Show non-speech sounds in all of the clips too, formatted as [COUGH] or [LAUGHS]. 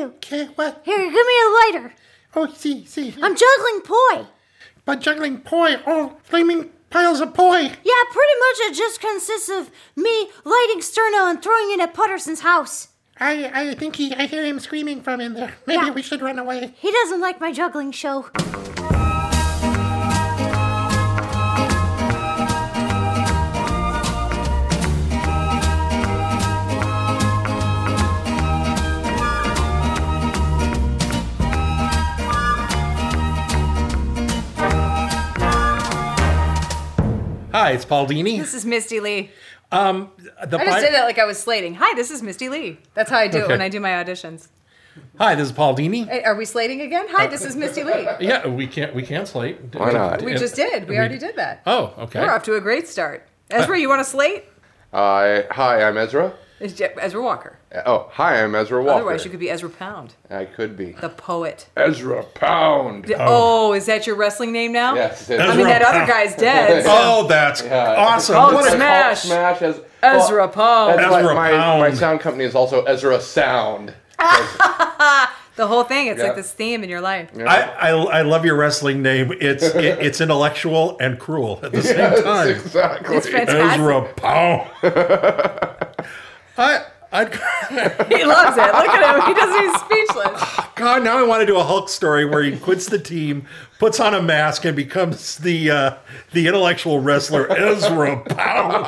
Okay, what? Here, give me a lighter. Oh, see, see. I'm juggling poi. But juggling poi, oh, flaming piles of poi. Yeah, pretty much it just consists of me lighting Sterno and throwing it at Putterson's house. I, I think he, I hear him screaming from in there. Maybe Yeah. we should run away. He doesn't like my juggling show. Hi, it's Paul Dini. This is Misty Lee. Um, The I just pi- did it like I was slating. Hi, this is Misty Lee. That's how I do it when I do my auditions. Hi, this is Paul Dini. Hey, are we slating again? Hi, this is Misty Lee. Yeah, we can't we can't slate. Why not? We just did. We already did that. Oh, okay. We're off to a great start. Ezra, you want to slate? Uh, hi, I'm Ezra. It's Je- Ezra Walker. Uh, Oh, hi, I'm Ezra Walker. Otherwise, you could be Ezra Pound, I could be. the poet. Ezra Pound. D- Oh, is that your wrestling name now? Yes. it I mean, that Ezra other guy's dead. [LAUGHS] so- Oh, that's Yeah. awesome. Oh, What a- smash. Smash as Ezra Pound. That's why Ezra my, Pound. my sound company is also Ezra Sound. [LAUGHS] The whole thing. It's Yeah. like this theme in your life. I, I, I love your wrestling name. It's [LAUGHS] it, it's intellectual and cruel at the same time. exactly. It's fantastic. Ezra Pound. I I [LAUGHS] He loves it. Look at him. He doesn't. He's speechless. God now I want to do a Hulk story where he quits the team, puts on a mask, and becomes the uh, the intellectual wrestler Ezra Pound.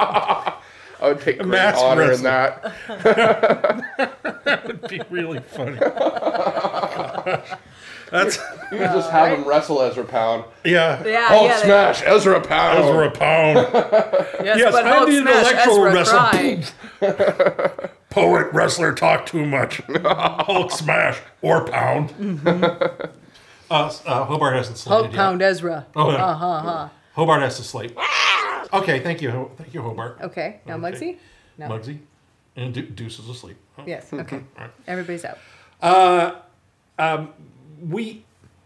I would take great mask honor in that. [LAUGHS] that. It'd be really funny. [LAUGHS] That's You could just have him wrestle Ezra Pound. yeah. Yeah, Hulk yeah. they- smash, Ezra Pound. Ezra Pound. [LAUGHS] Yes, Yes, but I'm Hulk the smash intellectual Ezra wrestler. cry. [LAUGHS] Poet wrestler talk too much. [LAUGHS] Hulk smash or pound. Uh, uh, Hobart hasn't slated Hulk yet. Pound Ezra. Oh, yeah. Uh-huh. Hobart has to slate. Okay, thank you, Ho- thank you, Hobart. Okay. Now Okay. Muggsy? No. Muggsy, and De- Deuce is asleep. Yes. Okay. Everybody's out. We,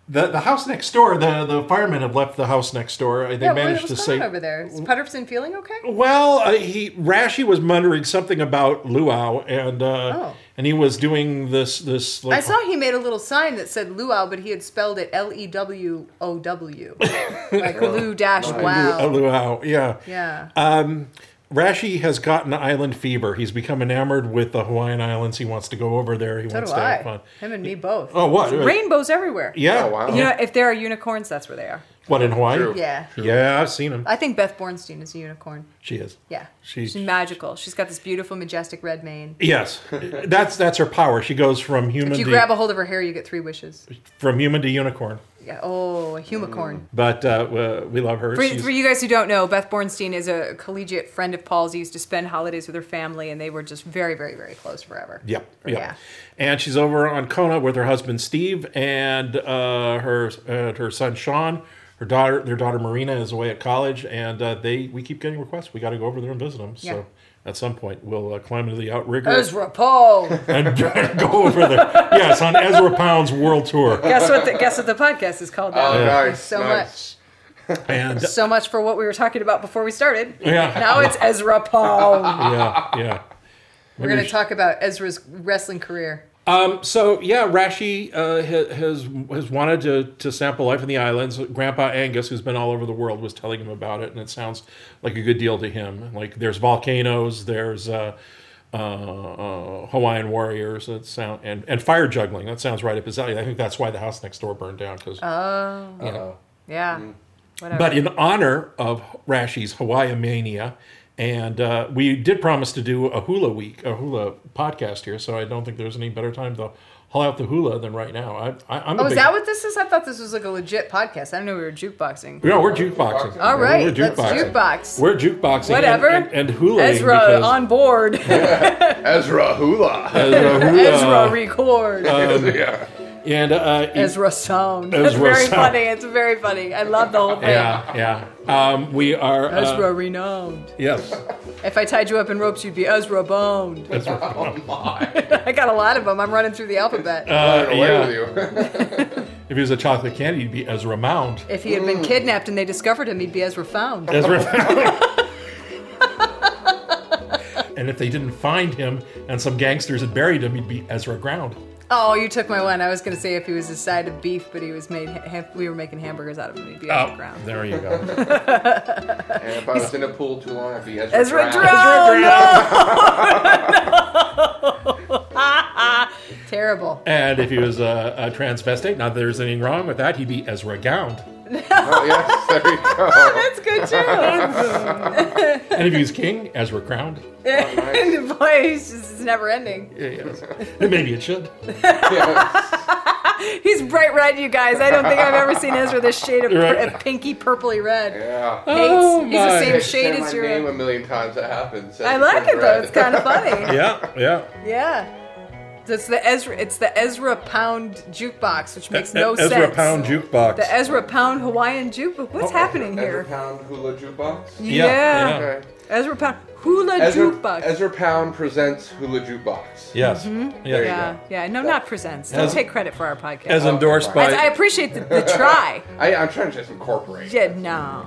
the the house next door, the the firemen have left the house next door. They Yeah, what, managed what's to going say. over there? Is Putterson feeling okay? Well, uh, he Rashy was muttering something about luau, and uh, Oh. and he was doing this this. Like, I saw he made a little sign that said luau, but he had spelled it L E W O W, [LAUGHS] like Lu dash a wow. luau, yeah. Yeah. Um, Rashy has gotten island fever. He's become enamored with the Hawaiian Islands. He wants to go over there. He so wants do to I. have fun. Him and me both. Oh, what? Rainbows everywhere. Yeah. Oh, wow. You know, if there are unicorns, that's where they are. What in Hawaii? True. Yeah. Yeah, I've seen him. I think Beth Bornstein is a unicorn. She is. Yeah. She- She's magical. She's got this beautiful, majestic red mane. Yes, that's that's her power. She goes from human If you to grab a hold of her hair, you get three wishes. from human to unicorn. Yeah. Oh, a humicorn. But uh, uh, we love her. For, for you guys who don't know, Beth Bornstein is a collegiate friend of Paul's. He used to spend holidays with her family, and they were just very, very, very close forever. Yep, yep. Yeah. And she's over on Kona with her husband Steve and uh, her uh, her son Sean. Her daughter, their daughter Marina, is away at college, and uh, they we keep getting requests. We got to go over there and visit them. Yeah. So at some point, we'll uh, climb into the outrigger Ezra Paul. [LAUGHS] and go over there. Yes, on Ezra Pound's world tour. guess what? The, guess what the podcast is called now? Oh, nice. So nice. And. So much for what we were talking about before we started. Yeah. Now it's Ezra Paul. yeah, yeah. We're going to talk about Ezra's wrestling career. Um, so yeah, Rashy uh, has has wanted to to sample life in the islands. Grandpa Angus, who's been all over the world, was telling him about it, and it sounds like a good deal to him. Like there's volcanoes, there's uh, uh, uh, Hawaiian warriors, that sound and and fire juggling. That sounds right up his alley. I think that's why the house next door burned down because. Uh-oh. Yeah. Whatever. But in honor of Rashy's Hawaii mania, and uh, we did promise to do a hula week, a hula podcast here. So I don't think there's any better time to haul out the hula than right now. I, I, I'm a oh, is big, that what this is? I thought this was like a legit podcast. I didn't know we were jukeboxing. Yeah, we're jukeboxing. All right, we're let's jukebox. We're jukeboxing. Whatever. And, and, and hula. Ezra because on board. [LAUGHS] Ezra Hula. Ezra hula. Ezra record. [LAUGHS] yeah. And uh, Ezra sound. That's Ezra very sound. funny. It's very funny. I love the whole thing. yeah, yeah. Um, we are. Uh, Ezra renowned. Yes. If I tied you up in ropes, you'd be Ezra boned. Ezra. [LAUGHS] [LAUGHS] I got a lot of them. I'm running through the alphabet. Uh, Away yeah. with you. [LAUGHS] If he was a chocolate candy, he'd be Ezra Mound. if he had been kidnapped and they discovered him, he'd be Ezra found. Ezra Mound. and if they didn't find him and some gangsters had buried him, he'd be Ezra Ground. Oh, you took my one. I was gonna say if he was a side of beef, but he was made. Ha- we were making hamburgers out of him. He'd be Ezra Oh, Ground. there you go. [LAUGHS] And if I was in a pool too long, I'd be Ezra, Ezra Drown. Drown. No. [LAUGHS] Terrible. and if he was a, a transvestite, not that there's anything wrong with that, he'd be Ezra Gound. Oh, yes, [LAUGHS] there you go. [LAUGHS] That's good too. And if he was king, Ezra Crowned. Oh, [LAUGHS] and boy, he's just it's never ending. Yeah, yes. Maybe it should. He's bright red, you guys. I don't think I've ever seen Ezra this shade of Right. of pinky purpley red. Yeah. Oh, Hates. He's the my. same Hey, shade say as my name a million times. That happens. I like it though. It's kind of funny. Yeah, yeah. Yeah. It's the Ezra. It's the Ezra Pound jukebox, which makes no Ezra sense. Ezra Pound jukebox. The Ezra Pound Hawaiian jukebox. What's oh, happening Ezra here? Ezra Pound hula jukebox. Yeah, Yeah. yeah. Okay. Ezra Pound hula Ezra, jukebox. Ezra Pound presents hula jukebox. Yes. Mm-hmm. There you Yeah. yeah, yeah. No, not presents. Don't As- take credit for our podcast. As endorsed I, I appreciate the, the try. [LAUGHS] I, I'm trying to just incorporate. Yeah, no,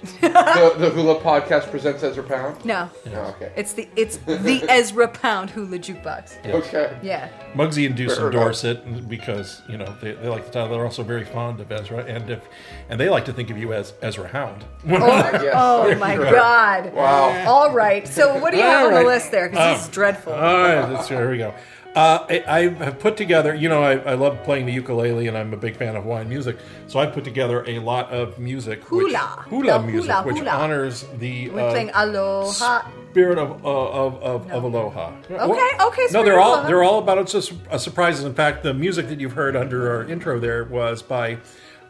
[LAUGHS] the, the hula podcast presents Ezra Pound. no. Oh, okay. It's the it's the [LAUGHS] Ezra Pound hula jukebox. Okay. Yeah. Muggsy and Deuce Fair endorse it because you know they, they like the title. They're also very fond of Ezra, and if and they like to think of you as Ezra Hound. Oh, [LAUGHS] oh yes. Oh my God. Wow. All right. So what do you have All on right. the list there? Because this Oh. is dreadful. All right, that's, there we go. Uh, I, I have put together, you know, I, I love playing the ukulele and I'm a big fan of Hawaiian music. So I put together a lot of music. Hula. Which, hula music, hula, which hula. honors the We're uh, playing Aloha. spirit of, uh, of, of, of aloha. Okay, okay, No, they're all they're all about a surprises. In fact, the music that you've heard under our intro there was by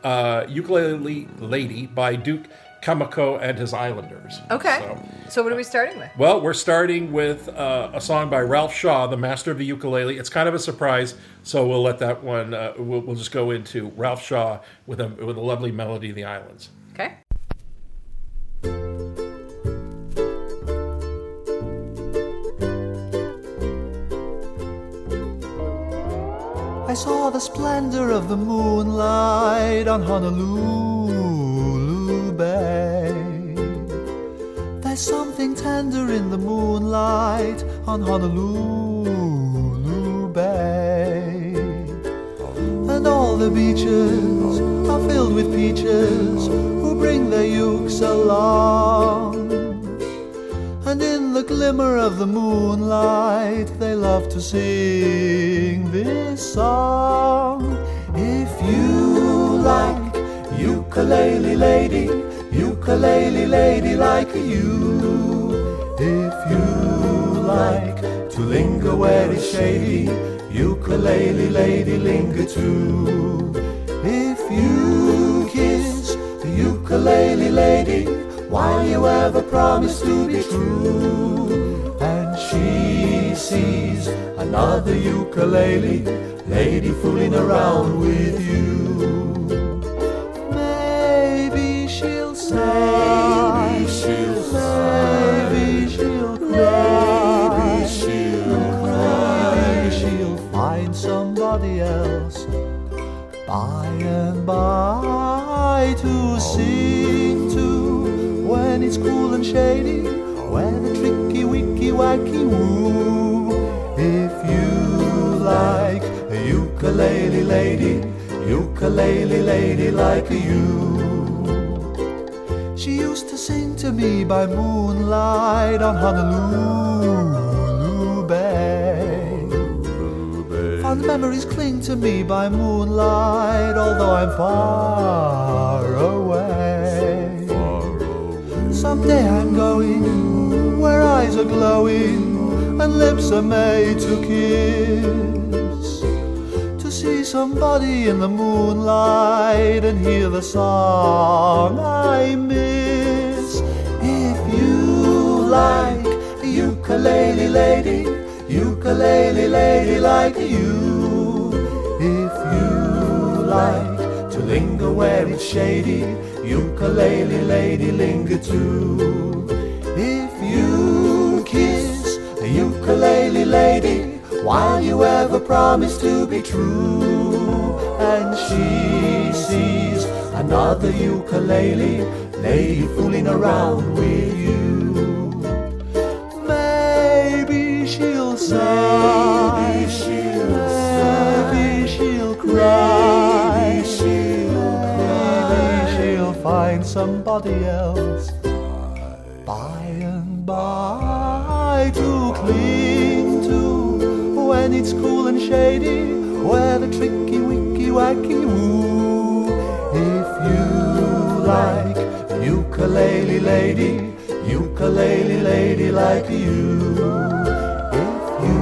uh, Ukulele Lady by Duke Kamako and his Islanders. Okay. So, So what are we starting with? well, we're starting with uh, a song by Ralph Shaw, the master of the ukulele. It's kind of a surprise, so we'll let that one. Uh, we'll, we'll just go into Ralph Shaw with a with a lovely melody of the islands. Okay. I saw the splendor of the moonlight on Honolulu Bay. There's something tender in the moonlight on Honolulu Bay. And all the beaches are filled with peaches who bring their ukes along. And in the glimmer of the moonlight, they love to sing this song. If you like ukulele lady, ukulele lady like you. If you like to linger where it's shady, ukulele lady linger too. If you kiss the ukulele lady, while you ever promise to be true, and she sees another ukulele lady fooling around with you. By to sing to when it's cool and shady. Where the tricky, wicky, wacky woo. If you like a ukulele lady, ukulele lady like you. She used to sing to me by moonlight on Honolulu Fond memories cling to me by moonlight, although I'm far away. Someday I'm going where eyes are glowing and lips are made to kiss. To see somebody in the moonlight and hear the song I miss. If you like a ukulele lady, ukulele lady like you. To linger where it's shady, ukulele lady linger too. If you kiss a ukulele lady, while you ever promise to be true, and she sees another ukulele lady fooling around with you. Maybe she'll sigh. somebody else by and by to cling to when it's cool and shady, where the tricky, wicky, wacky woo. If you like ukulele lady, ukulele lady like you. If you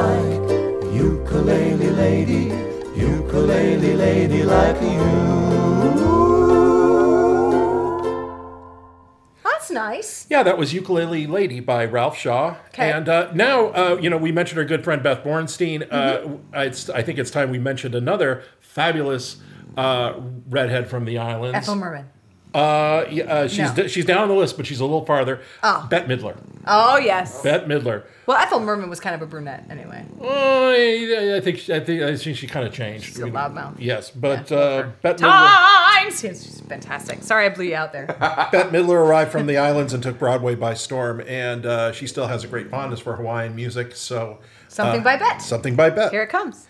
like ukulele lady, ukulele lady like you. Nice. Yeah, that was Ukulele Lady by Ralph Shaw. Okay. And uh, now, uh, you know, we mentioned our good friend Beth Bornstein. Mm-hmm. Uh, it's, I think it's time we mentioned another fabulous uh, redhead from the islands. Ethel Merman. Uh, yeah, uh, she's No. d- she's down on the list, but she's a little farther. Oh. Bette Midler. Oh yes. Bette Midler. Well, Ethel Merman was kind of a brunette anyway. Oh, I, I think I think I think she kind of changed. She's a loudmouth. Yes, but Yeah, uh. Bette Midler, Times. Yes, She's fantastic. Sorry, I blew you out there. [LAUGHS] Bette Midler arrived from the islands and took Broadway by storm, and uh, she still has a great fondness for Hawaiian music. So Something uh, by Bette. Something by Bette. Here it comes.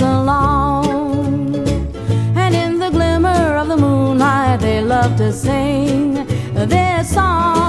Along. And in the glimmer of the moonlight, they love to sing their song.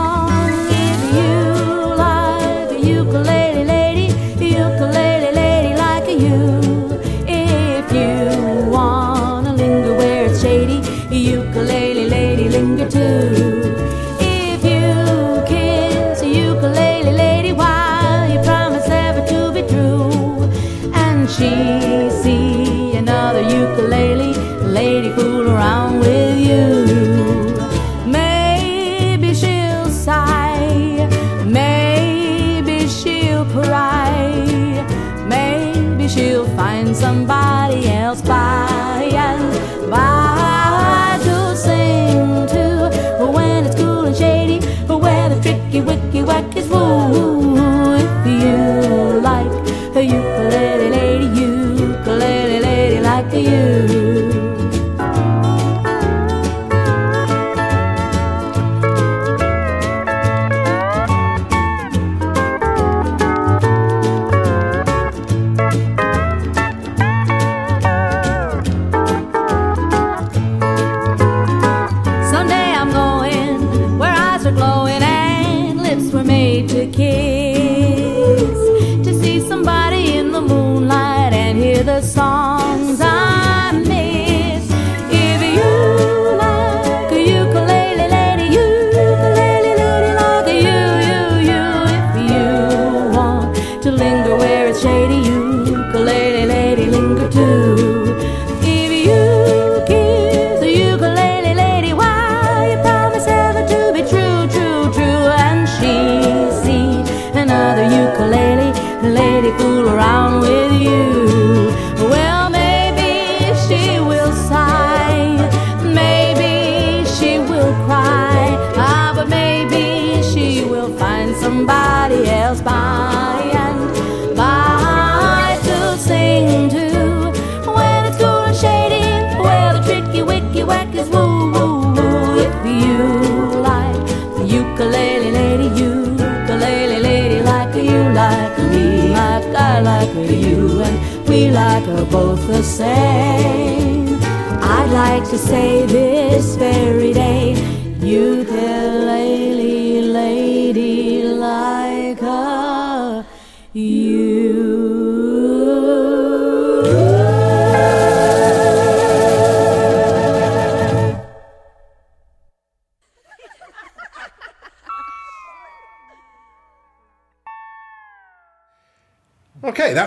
Like both the same. I'd like to say this very day, you, ukulele lady like her. You.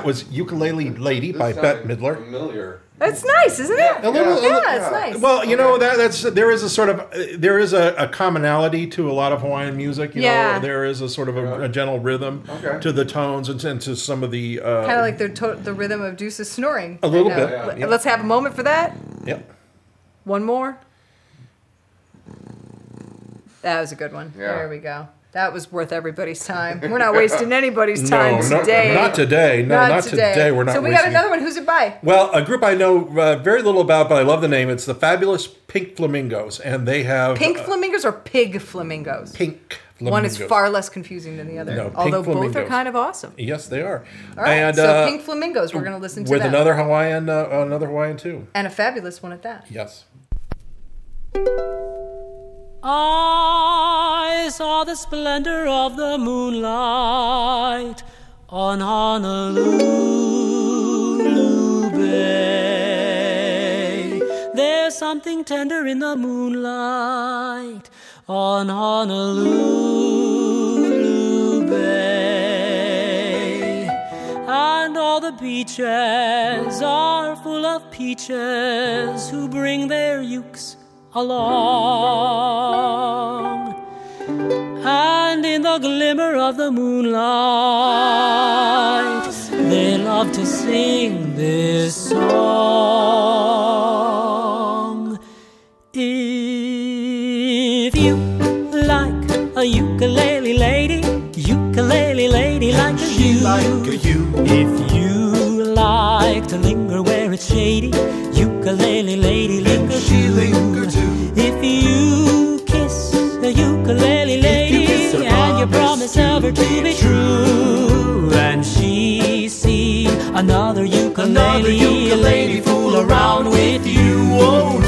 That was Ukulele Lady This by Bette Midler. Familiar. It's nice, isn't it? A little, Yeah. Yeah, it's nice. Well, you know that that's there is a sort of there is a, a commonality to a lot of Hawaiian music. You Yeah. know, there is a sort of a, a gentle rhythm Okay. to the tones and, and to some of the. Uh, kind of like the to- the rhythm of Deuce's snoring. A little I know. bit, yeah. Let- Yep. Let's have a moment for that. Yep. One more. That was a good one. Yeah. There we go. That was worth everybody's time. We're not wasting anybody's [LAUGHS] time no, today. not today. No, not today. We're not So we got another one. Who's it by? Well, a group I know uh, very little about, but I love the name. It's the Fabulous Pink Flamingos, and they have Pink uh, flamingos or pig flamingos? pink flamingos. One is far less confusing than the other. No, although both are kind of awesome. Yes, they are. All right, and so uh, pink flamingos. We're going to listen to with that. another Hawaiian, uh, another Hawaiian too. and a fabulous one at that. Yes. I saw the splendor of the moonlight on Honolulu Bay. There's something tender in the moonlight on Honolulu Bay. And all the beaches are full of peaches who bring their ukes along. And in the glimmer of the moonlight, they love to sing this song. If you like a ukulele lady, ukulele lady like a you. like a you. If you like to linger where it's shady, ukulele lady linger And she linger too. If you kiss the ukulele lady and you promise ever to be true, and she see another ukulele lady fool around with you, oh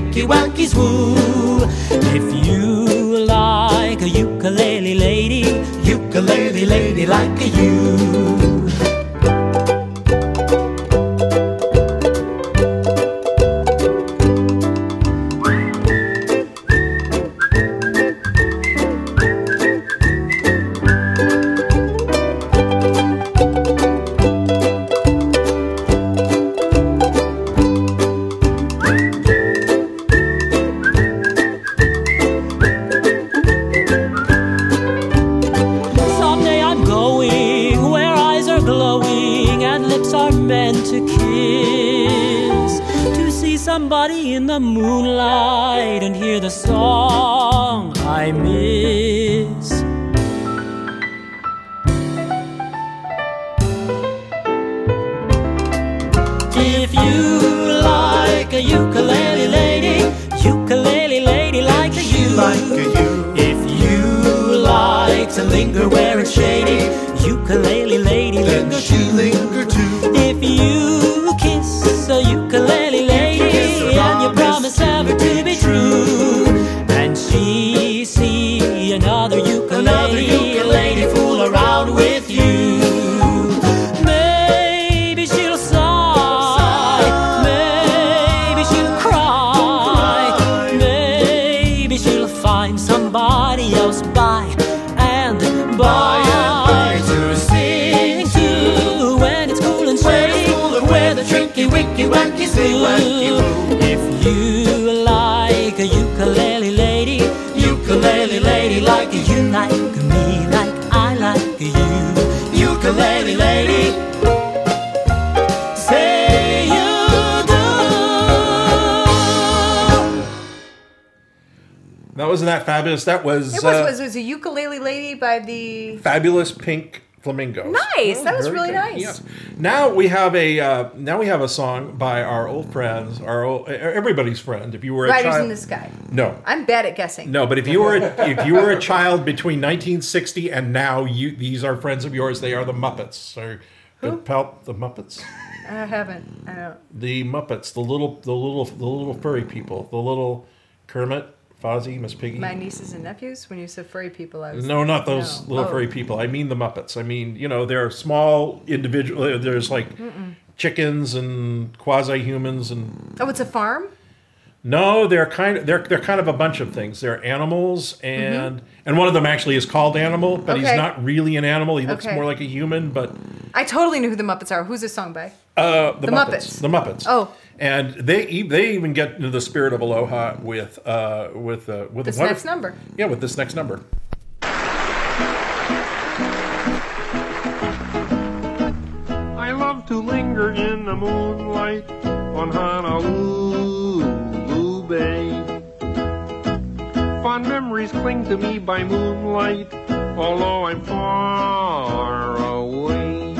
wicky wackies woo. If you like a ukulele lady, ukulele lady like a you. You like a ukulele lady, ukulele lady like a you. If you like to linger where it's shady, ukulele lady linger too. If wasn't that fabulous. That was, It was, uh, was, it was a ukulele lady by the. fabulous pink flamingos. Nice. That was really good. nice. Yes. Now we have a uh, now we have a song by our old friends, our old, everybody's friend. If you were a Riders child, in the Sky. no, I'm bad at guessing. no, but if you were a, if you were a child between 1960 and now, you these are friends of yours. They are the Muppets. Or the, Pel- the Muppets, I haven't. I don't. the Muppets, the little the little the little furry people, the little Kermit, Fozzie, Miss Piggy. My nieces and nephews. When you said furry people, I was. No, not those No. little Oh. furry people. I mean the Muppets. I mean, you know, they're small individual. There's like chickens and quasi humans and Oh, it's a farm. no, they're kind of they're they're kind of a bunch of things. They're animals and and one of them actually is called Animal, but he's Mm-hmm. Not really an animal. He looks Okay. more like a human, but I totally knew who the Muppets are. Who's this song by? uh, the, The Muppets. Muppets. The Muppets. Oh. And they e- they even get into the spirit of aloha with uh, with uh, with This next number. Yeah, with this next number. I love to linger in the moonlight on Honolulu Bay. Fond memories cling to me by moonlight, although I'm far away.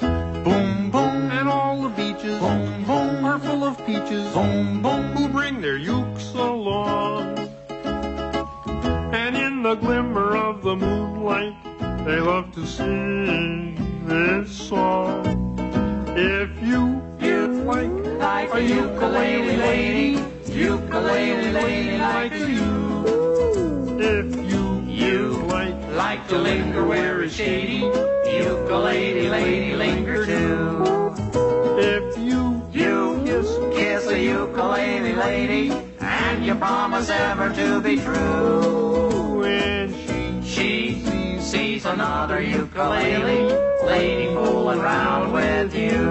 Boom, boom, and all the beaches, boom, boom, are full of peaches, boom, boom, who bring their ukes along. And in the glimmer of the moonlight, they love to sing this song. If you you like, like a ukulele lady, ukulele lady like to you. If you you like like to linger where it's shady, ukulele lady linger too. If you kiss a ukulele lady, and you promise ever to be true. When she she sees another ukulele lady fooling around with you.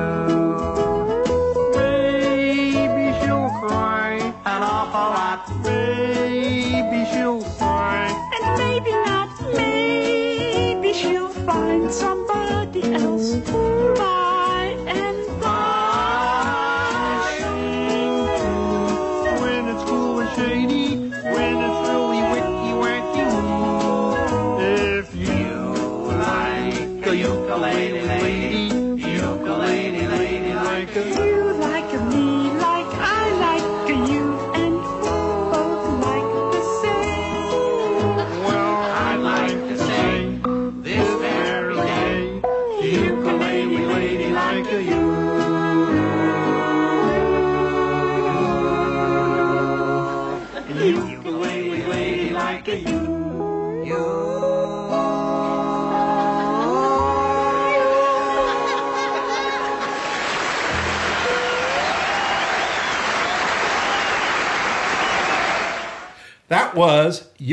Maybe she'll cry an awful lot. Maybe she'll sigh. And maybe not, maybe she'll find somebody else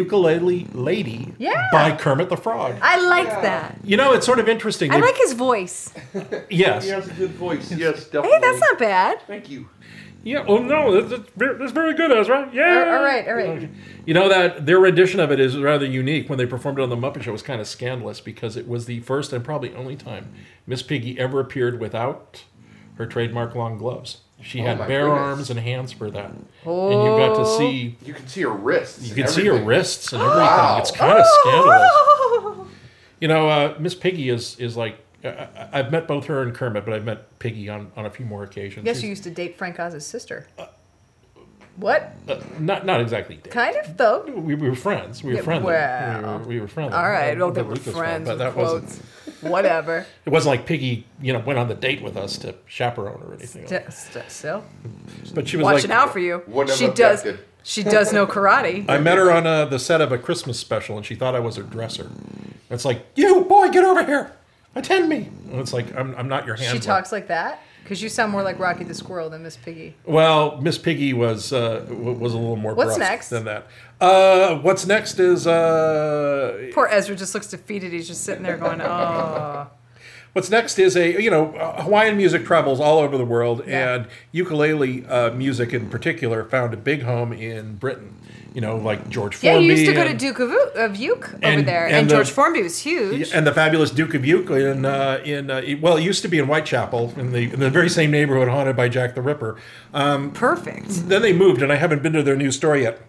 Ukulele Lady Yeah. by Kermit the Frog. I like that. You know, it's sort of interesting. I They- like his voice. [LAUGHS] yes. He has a good voice. Yes, definitely. Hey, that's not bad. Thank you. Yeah. Oh no, that's, that's very- that's very good, Ezra. Yeah. All right, all right. You know that their rendition of it is rather unique. When they performed it on the Muppet Show, it was kind of scandalous because it was the first and probably only time Miss Piggy ever appeared without her trademark long gloves. She Oh had bare goodness. arms and hands for that, and you got to see You can see her wrists. you can see her wrists and everything. Wow. It's kind of scandalous. You know, uh, Miss Piggy is is like I, I- I've met both her and Kermit, but I've met Piggy on, on a few more occasions. Yes, you used to date Frank Oz's sister. What? uh, not not exactly. Kind of though. We, we were friends. We were Yeah, friendly. well. we, were, we were friendly. All right. Uh, Well, they were Lucas friends but with that quotes. wasn't. Whatever. It wasn't like Piggy, you know, went on the date with us to chaperone or anything. St- st- still but she was watching like, out for you. Wouldn't She does. objected. She does know karate. I met her on uh, the set of a Christmas special, and she thought I was her dresser. It's like, you boy, get over here, attend me. And it's like, I'm, I'm not your hand. She talks like that because you sound more like Rocky the Squirrel than Miss Piggy. Well, Miss Piggy was uh, was a little more What's next? than that. Uh, what's next is uh, Poor Ezra just looks defeated. He's just sitting there going, [LAUGHS] "Oh." What's next is a you know uh, Hawaiian music travels all over the world, Yeah. and ukulele uh, music in particular found a big home in Britain. You know, like George Formby. Yeah, you used to go to Duke of, U- of Uke over And- there, and and, the- George Formby was huge. and the fabulous Duke of Uke in uh, in uh, well, it used to be in Whitechapel in the in the very same neighborhood haunted by Jack the Ripper. Um, Perfect. then they moved, and I haven't been to their new store yet.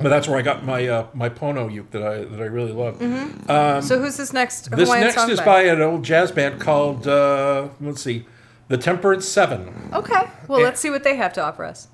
But that's where I got my uh, my Pono uke that I that I really love. so who's this next This next is by an old jazz band called uh, let's see, the Temperance Seven. Okay, well, let's see what they have to offer us.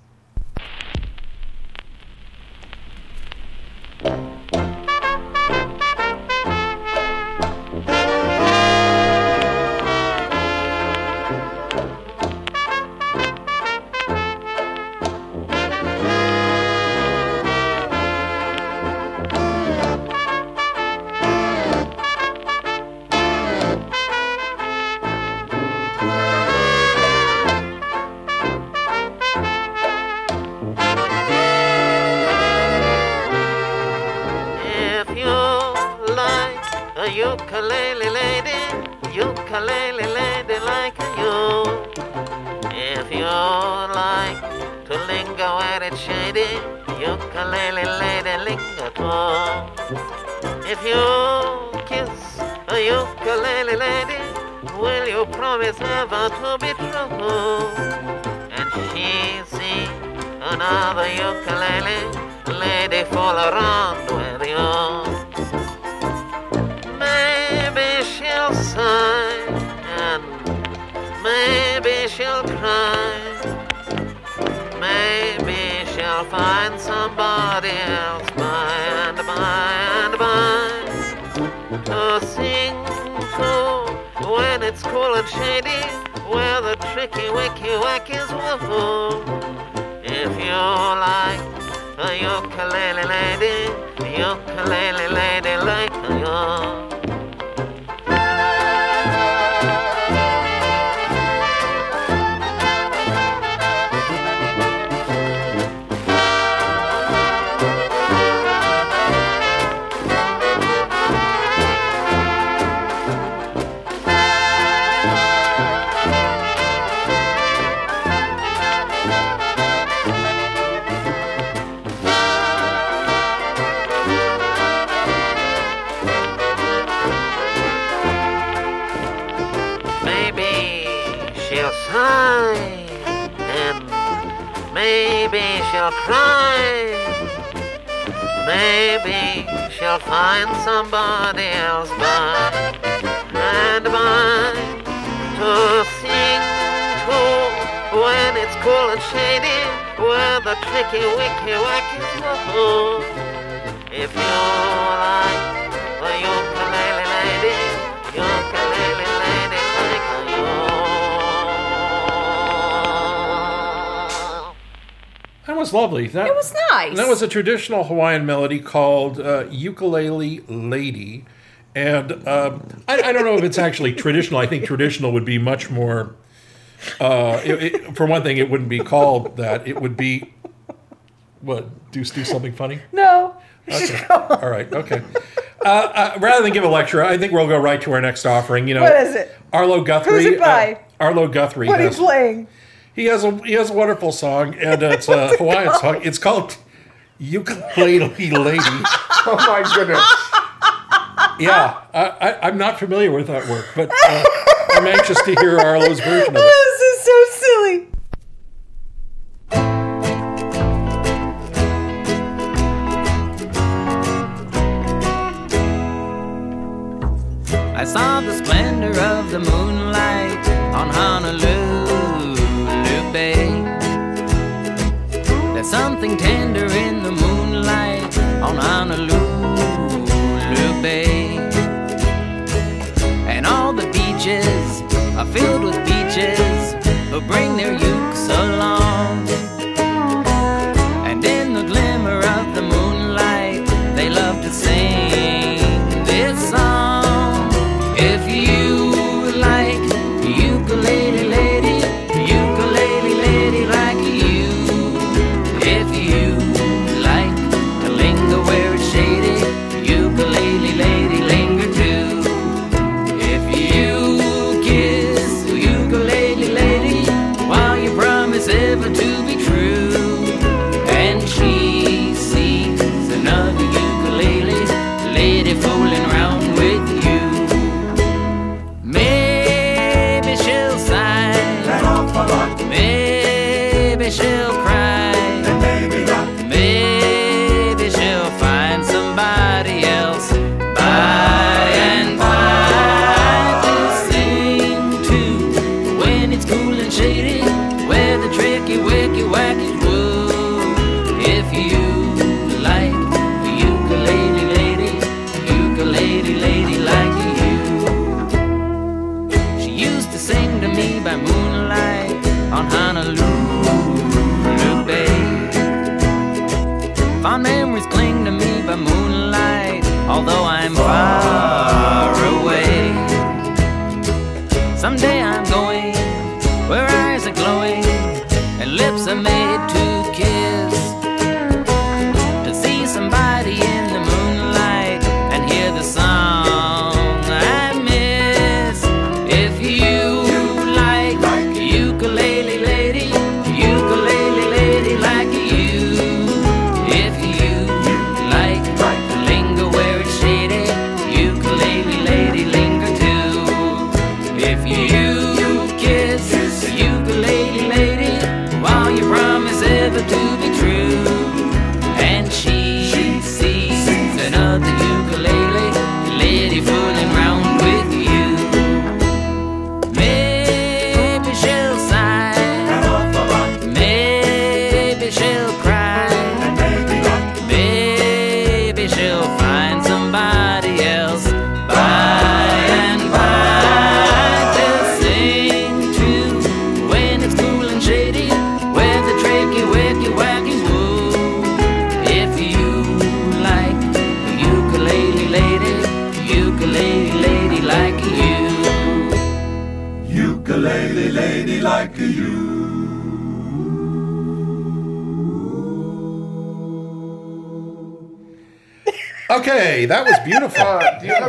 Cool and shady, where the tricky wicky wackies woo. If you like a ukulele lady, ukulele lady like you. She'll find somebody else by and by to sing to when it's cool and shady, where the tricky wicky wacky. If you like was lovely. That, It was nice. That was a traditional Hawaiian melody called uh, Ukulele Lady. And um, I, I don't know if it's actually traditional. I think traditional would be much more. Uh, it, it- for one thing, it wouldn't be called that. It would be. What? Do, do something funny? No. Okay. [LAUGHS] All right. Okay. Uh, uh, rather than give a lecture, I think we'll go right to our next offering. You know, What is it? Arlo Guthrie. Who's it by? uh, Arlo Guthrie. What are you playing? He has a he has a wonderful song, and it's a [LAUGHS] Hawaiian song. It's called "Ukulele Lady." [LAUGHS] Oh my goodness. Yeah, I, I, I'm not familiar with that work, but uh, I'm anxious to hear Arlo's version of it. Bring their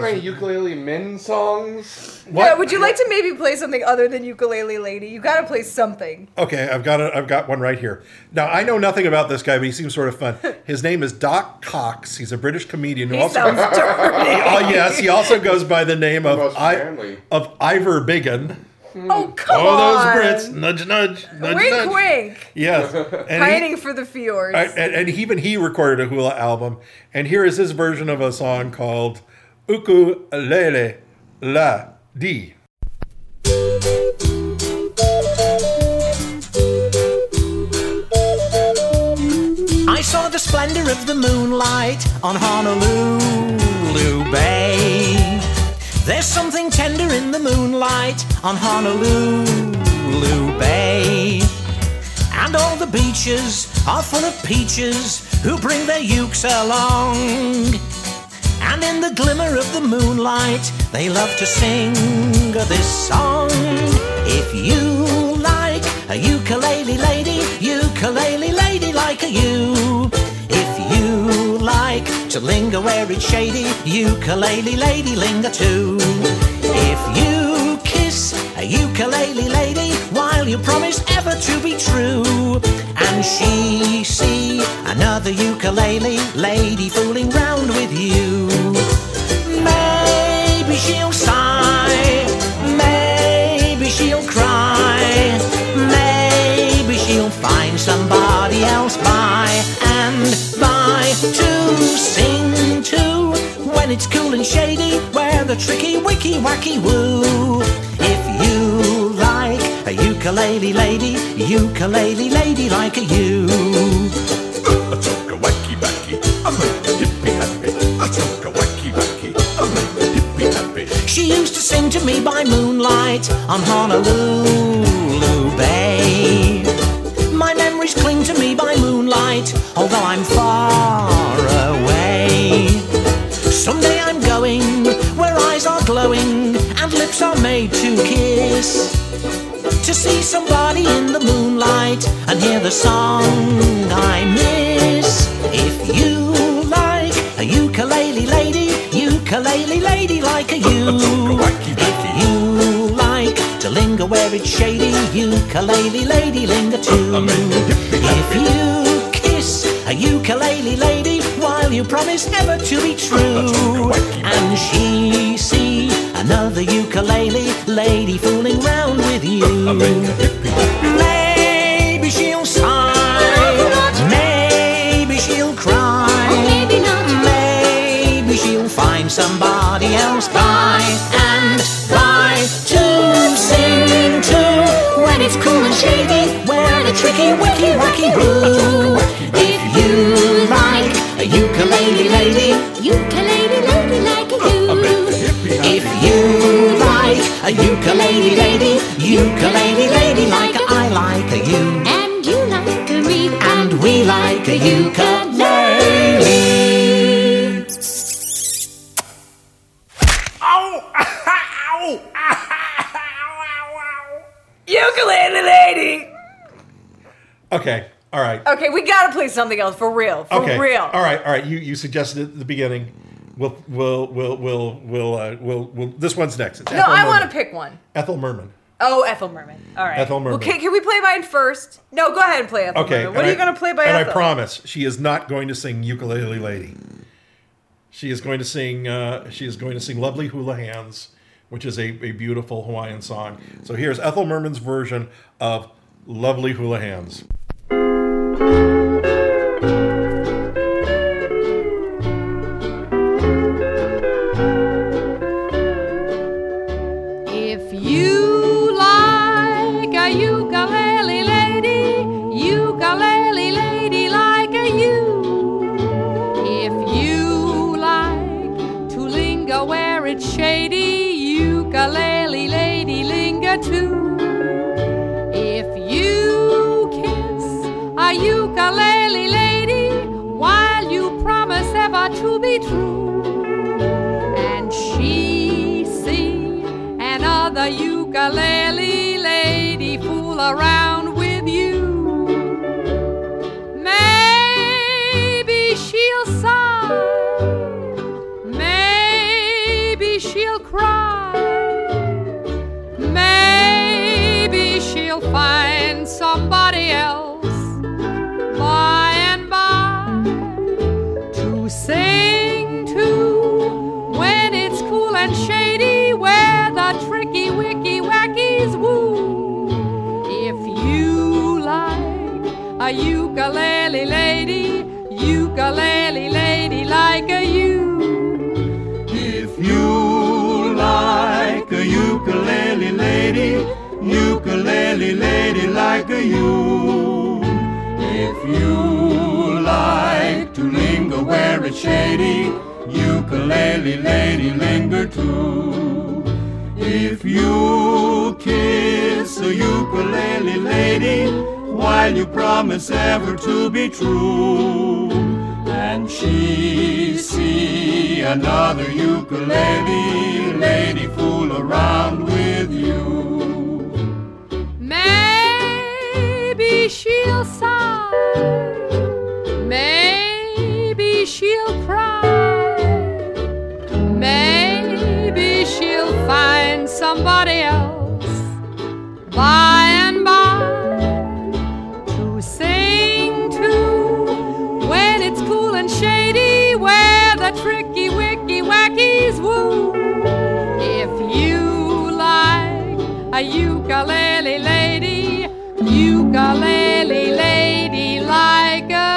Uh, do you have any ukulele men songs? What? Yeah, would you like to maybe play something other than ukulele lady? You gotta play something. Okay, I've got a, I've got one right here. Now I know nothing about this guy, but he seems sort of fun. [LAUGHS] His name is Doc Cox. He's a British comedian who He also sounds [LAUGHS] dirty. oh yes, he also goes by the name of Most I, of Ivor Biggun. Oh come oh, on! those Brits! Nudge, nudge, nudge, Wink, nudge. wink. Yes, [LAUGHS] and he, for the fjords. I- and, and even he recorded a hula album. And here is his version of a song called "Ukulele La Di." I saw the splendor of the moonlight on Honolulu Bay. There's something tender in the moonlight on Honolulu Bay. And all the beaches are full of peaches who bring their ukes along. And in the glimmer of the moonlight, they love to sing this song. If you like a ukulele lady, ukulele lady like a you. If you like to linger where it's shady, ukulele lady linger too. If you kiss a ukulele lady while you promise ever to be true, and she see another ukulele lady fooling round with you, somebody else by and by to sing to when it's cool and shady where the tricky wicky wacky woo. If you like a ukulele lady, ukulele lady like a you. A wacky wacky, I make a hippie happy. A wacky wacky, I make a hippie happy. She used to sing to me by moonlight on Honolulu To see somebody in the moonlight and hear the song I miss. If you like a ukulele lady, ukulele lady like a you. [LAUGHS] If you like to linger where it's shady, ukulele lady linger too. If you kiss a ukulele lady while you promise ever to be true, and she another ukulele lady fooling round with you, maybe she'll sigh, maybe she'll cry, maybe not. maybe she'll find somebody else by and by to sing to when it's cool and shady, where the tricky wicky wacky blue. If you like a ukulele lady, Ukulele ukulele lady, ukulele lady like I like a you, And you like a me. and we like a ukulele. [LAUGHS] Ow! Ow! Ukulele lady. Okay, all right. Okay, we gotta play something else for real. For okay, real. All right, all right. You you suggested it at the beginning. We'll we'll we'll we'll we'll uh, we'll, we'll this one's next. It's No, Ethel I want to Merman. pick one. Ethel Merman. Oh, Ethel Merman. All right. Ethel Merman. Okay, can we play mine first? No, go ahead and play Ethel Okay. Merman. What and are you I- gonna play by And Ethel? I promise, she is not going to sing "Ukulele Lady." She is going to sing. Uh, she is going to sing "Lovely Hula Hands," which is a, a beautiful Hawaiian song. So here's Ethel Merman's version of "Lovely Hula Hands." Ukulele lady fool around with you, maybe she'll sigh, maybe she'll cry. Maybe she'll find somebody else ukulele lady, ukulele lady like a you. If you like a ukulele lady, ukulele lady like a you. If you like to linger where it's shady, ukulele lady linger too. If you kiss a ukulele lady while you promise ever to be true, and she see another ukulele lady fool around with you. Maybe she'll sigh. Maybe she'll cry. Maybe she'll find somebody else by a ukulele lady, ukulele lady like a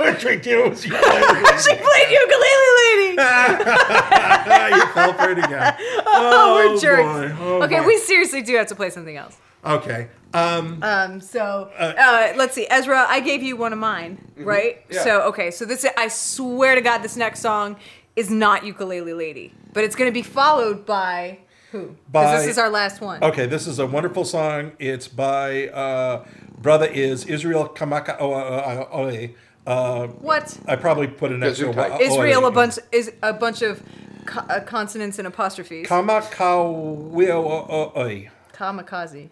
Which we do was you. Ah, [LAUGHS] [LAUGHS] she played ukulele lady. [LAUGHS] you fell for it again. Oh, we're Oh, jerks. boy. Oh, okay, boy. we seriously do have to play something else. Okay. Um, Um, so uh, let's see, Ezra. I gave you one of mine, right? Yeah. So okay, so this I swear to God, this next song is not ukulele lady, but it's going to be followed by who? 'Cause By- this is our last one. Okay, this is a wonderful song. It's by uh, brother Iz Israel Kamaka Oe. Uh, What? I probably put an extra Gesundheit. o- Israel, Oe. a bunch is a bunch of co- uh, consonants and apostrophes. Kamakawioi. Kamikaze.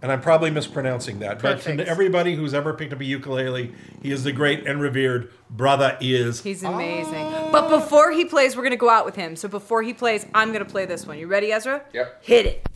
And I'm probably mispronouncing that. But to everybody who's ever picked up a ukulele, he is the great and revered brother Iz. He's amazing. Oh. But before he plays, we're gonna go out with him. So before he plays, I'm gonna play this one. You ready, Ezra? Yep. Hit it.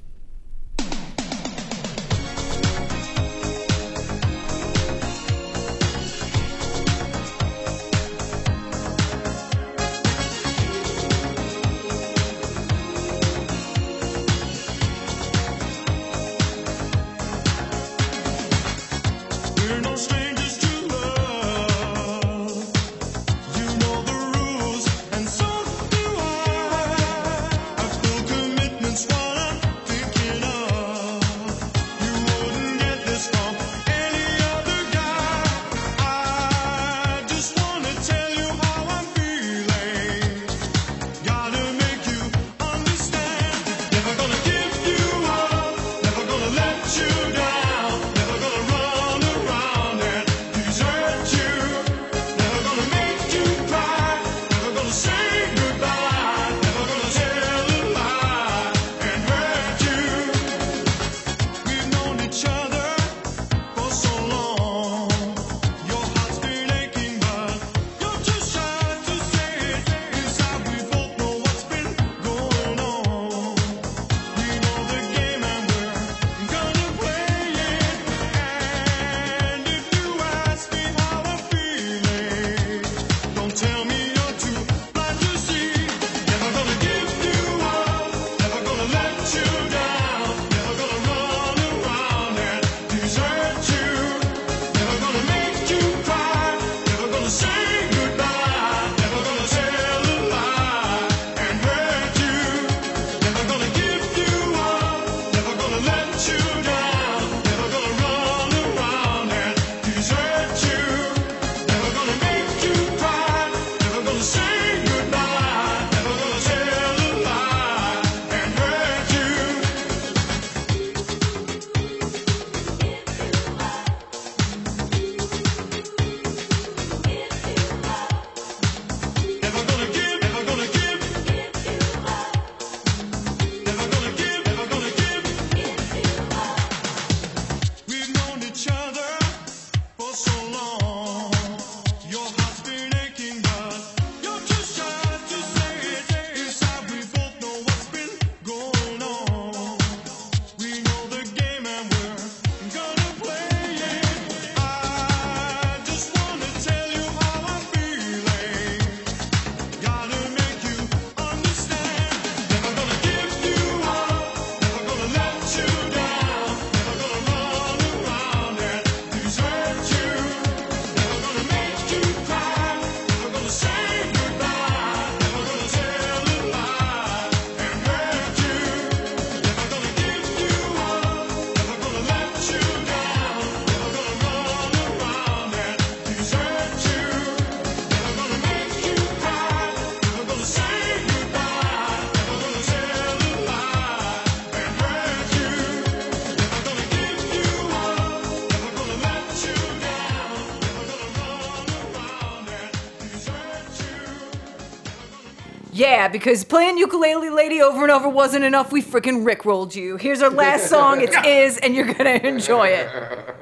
Because playing Ukulele Lady over and over wasn't enough. We freaking rickrolled you. Here's our last song. It's [LAUGHS] Is, and you're gonna enjoy it.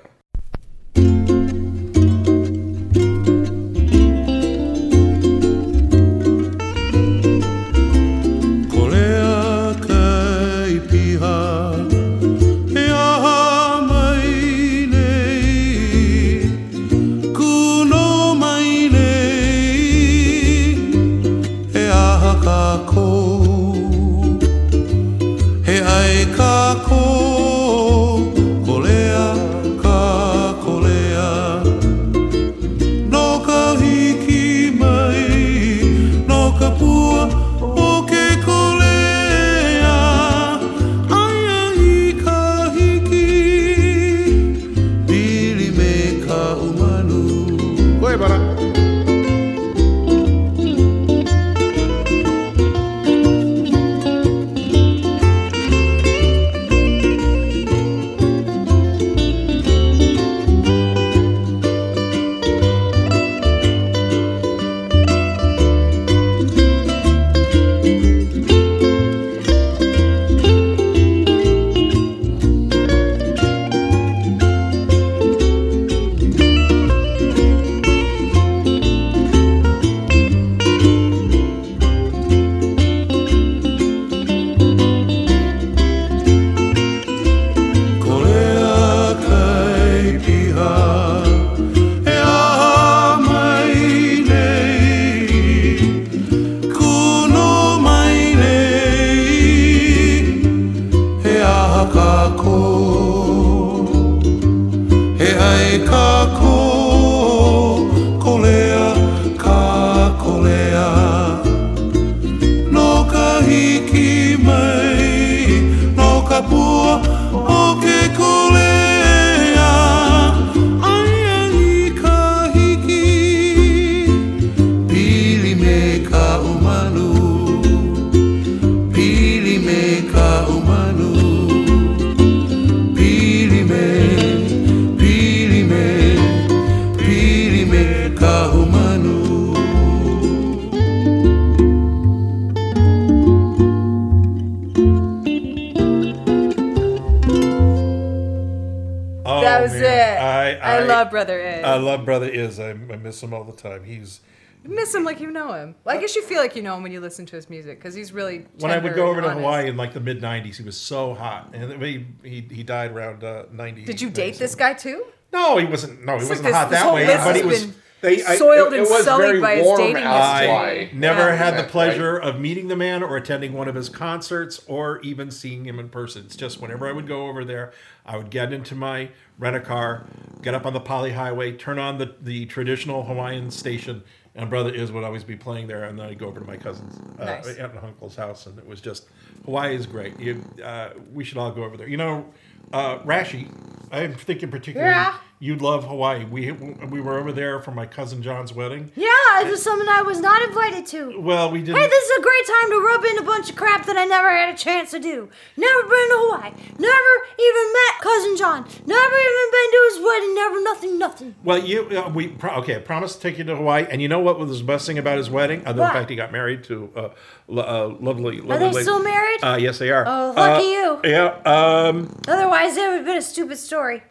Miss him all the time. He's You miss him like you know him. Well, I guess you feel like you know him when you listen to his music because he's really. when I would go over to honest. Hawaii in like the mid '90s. He was so hot, and he he, he died around uh, '90. Did you date this guy too? No, he wasn't. No, he It's wasn't this- hot that way. But he was. been They, I, soiled it- and it sullied by his warm dating history. Never Yeah. had the Right. pleasure of meeting the man or attending one of his concerts or even seeing him in person. It's just whenever I would go over there, I would get into my rent a car, get up on the Pali Highway, turn on the, the traditional Hawaiian station, and Brother Iz would always be playing there. And then I'd go over to my cousin's uh, Nice. aunt and uncle's house, and it was just Hawaii is great. You, uh, we should all go over there. You know, uh, Rashy, I'm thinking particularly Yeah. You'd love Hawaii. We we were over there for my cousin John's wedding. Yeah, it was something I was not invited to. Well, we didn't. Hey, this is a great time to rub in a bunch of crap that I never had a chance to do. Never been to Hawaii. Never even met cousin John. Never even been to his wedding. Never nothing, nothing. Well, you uh, we pro- okay. I promised to take you to Hawaii, and you know what was the best thing about his wedding? Other than the fact he got married to uh, lo- uh, lovely, lovely. they lady. still married? Uh, yes, they are. Oh, lucky Uh, you. Yeah. Um, Otherwise, it would have been a stupid story.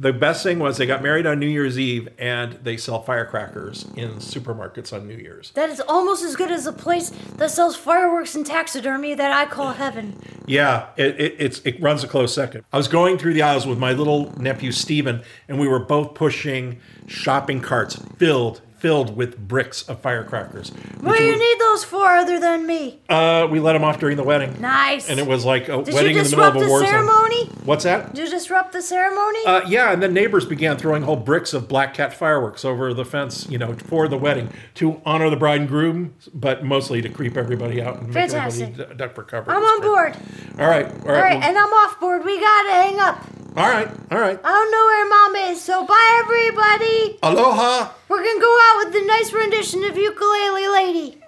The best thing was they got married on New Year's Eve, and they sell firecrackers in supermarkets on New Year's. That is almost as good as a place that sells fireworks and taxidermy that I call heaven. Yeah, it, it, it's, it runs a close second. I was going through the aisles with my little nephew Steven, and we were both pushing shopping carts filled filled with bricks of firecrackers. What do you need those for other than me? Uh, we let them off during the wedding. Nice. And it was like a Did wedding you in the middle of a the war zone. ceremony? What's that? Did you disrupt the ceremony? Uh, yeah, and then neighbors began throwing whole bricks of black cat fireworks over the fence, you know, for the wedding to honor the bride and groom, but mostly to creep everybody out and make Fantastic. everybody d- duck for cover. I'm on board. All right, all right, All right, well- and I'm off board. We gotta hang up. All right, all right. I don't know where mom is, so bye everybody. Aloha. We're gonna go out with the nice rendition of Ukulele Lady.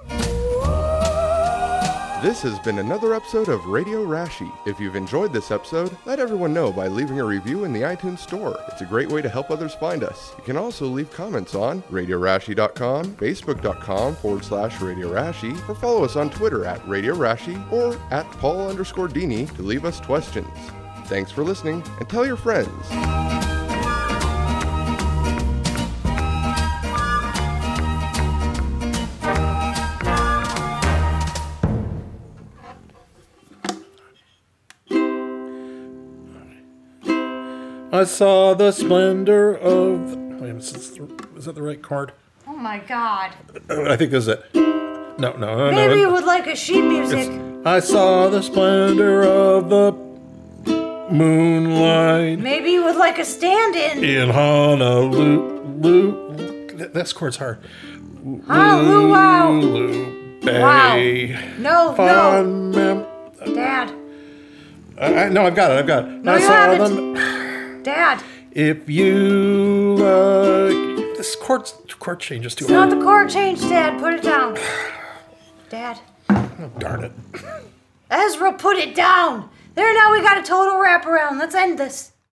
This has been another episode of Radio Rashy. If you've enjoyed this episode, let everyone know by leaving a review in the iTunes Store. It's a great way to help others find us. You can also leave comments on RadioRashy.com, Facebook.com forward slash Radio Rashy, or follow us on Twitter at Radio Rashy or at Paul underscore Dini to leave us questions. Thanks for listening, and tell your friends. I saw the splendor of. Wait a minute, is, this the- is that the right card? Oh my god. I think this is it. No, no, no. Maybe no. you would like a sheet music. I saw the splendor of the moonlight Maybe you would like a stand in. in Honolulu. That, that chord's hard. Honolulu, wow. Bay. Wow. No, mem- no. Dad. I, I, no, I've got it. I've got it. No, I you haven't. them. Dad. If you like, this chord chord changes too It's not the chord change, Dad. Put it down. [SIGHS] Dad. Oh, darn it. Ezra, put it down. There, now we got a total wraparound. Let's end this.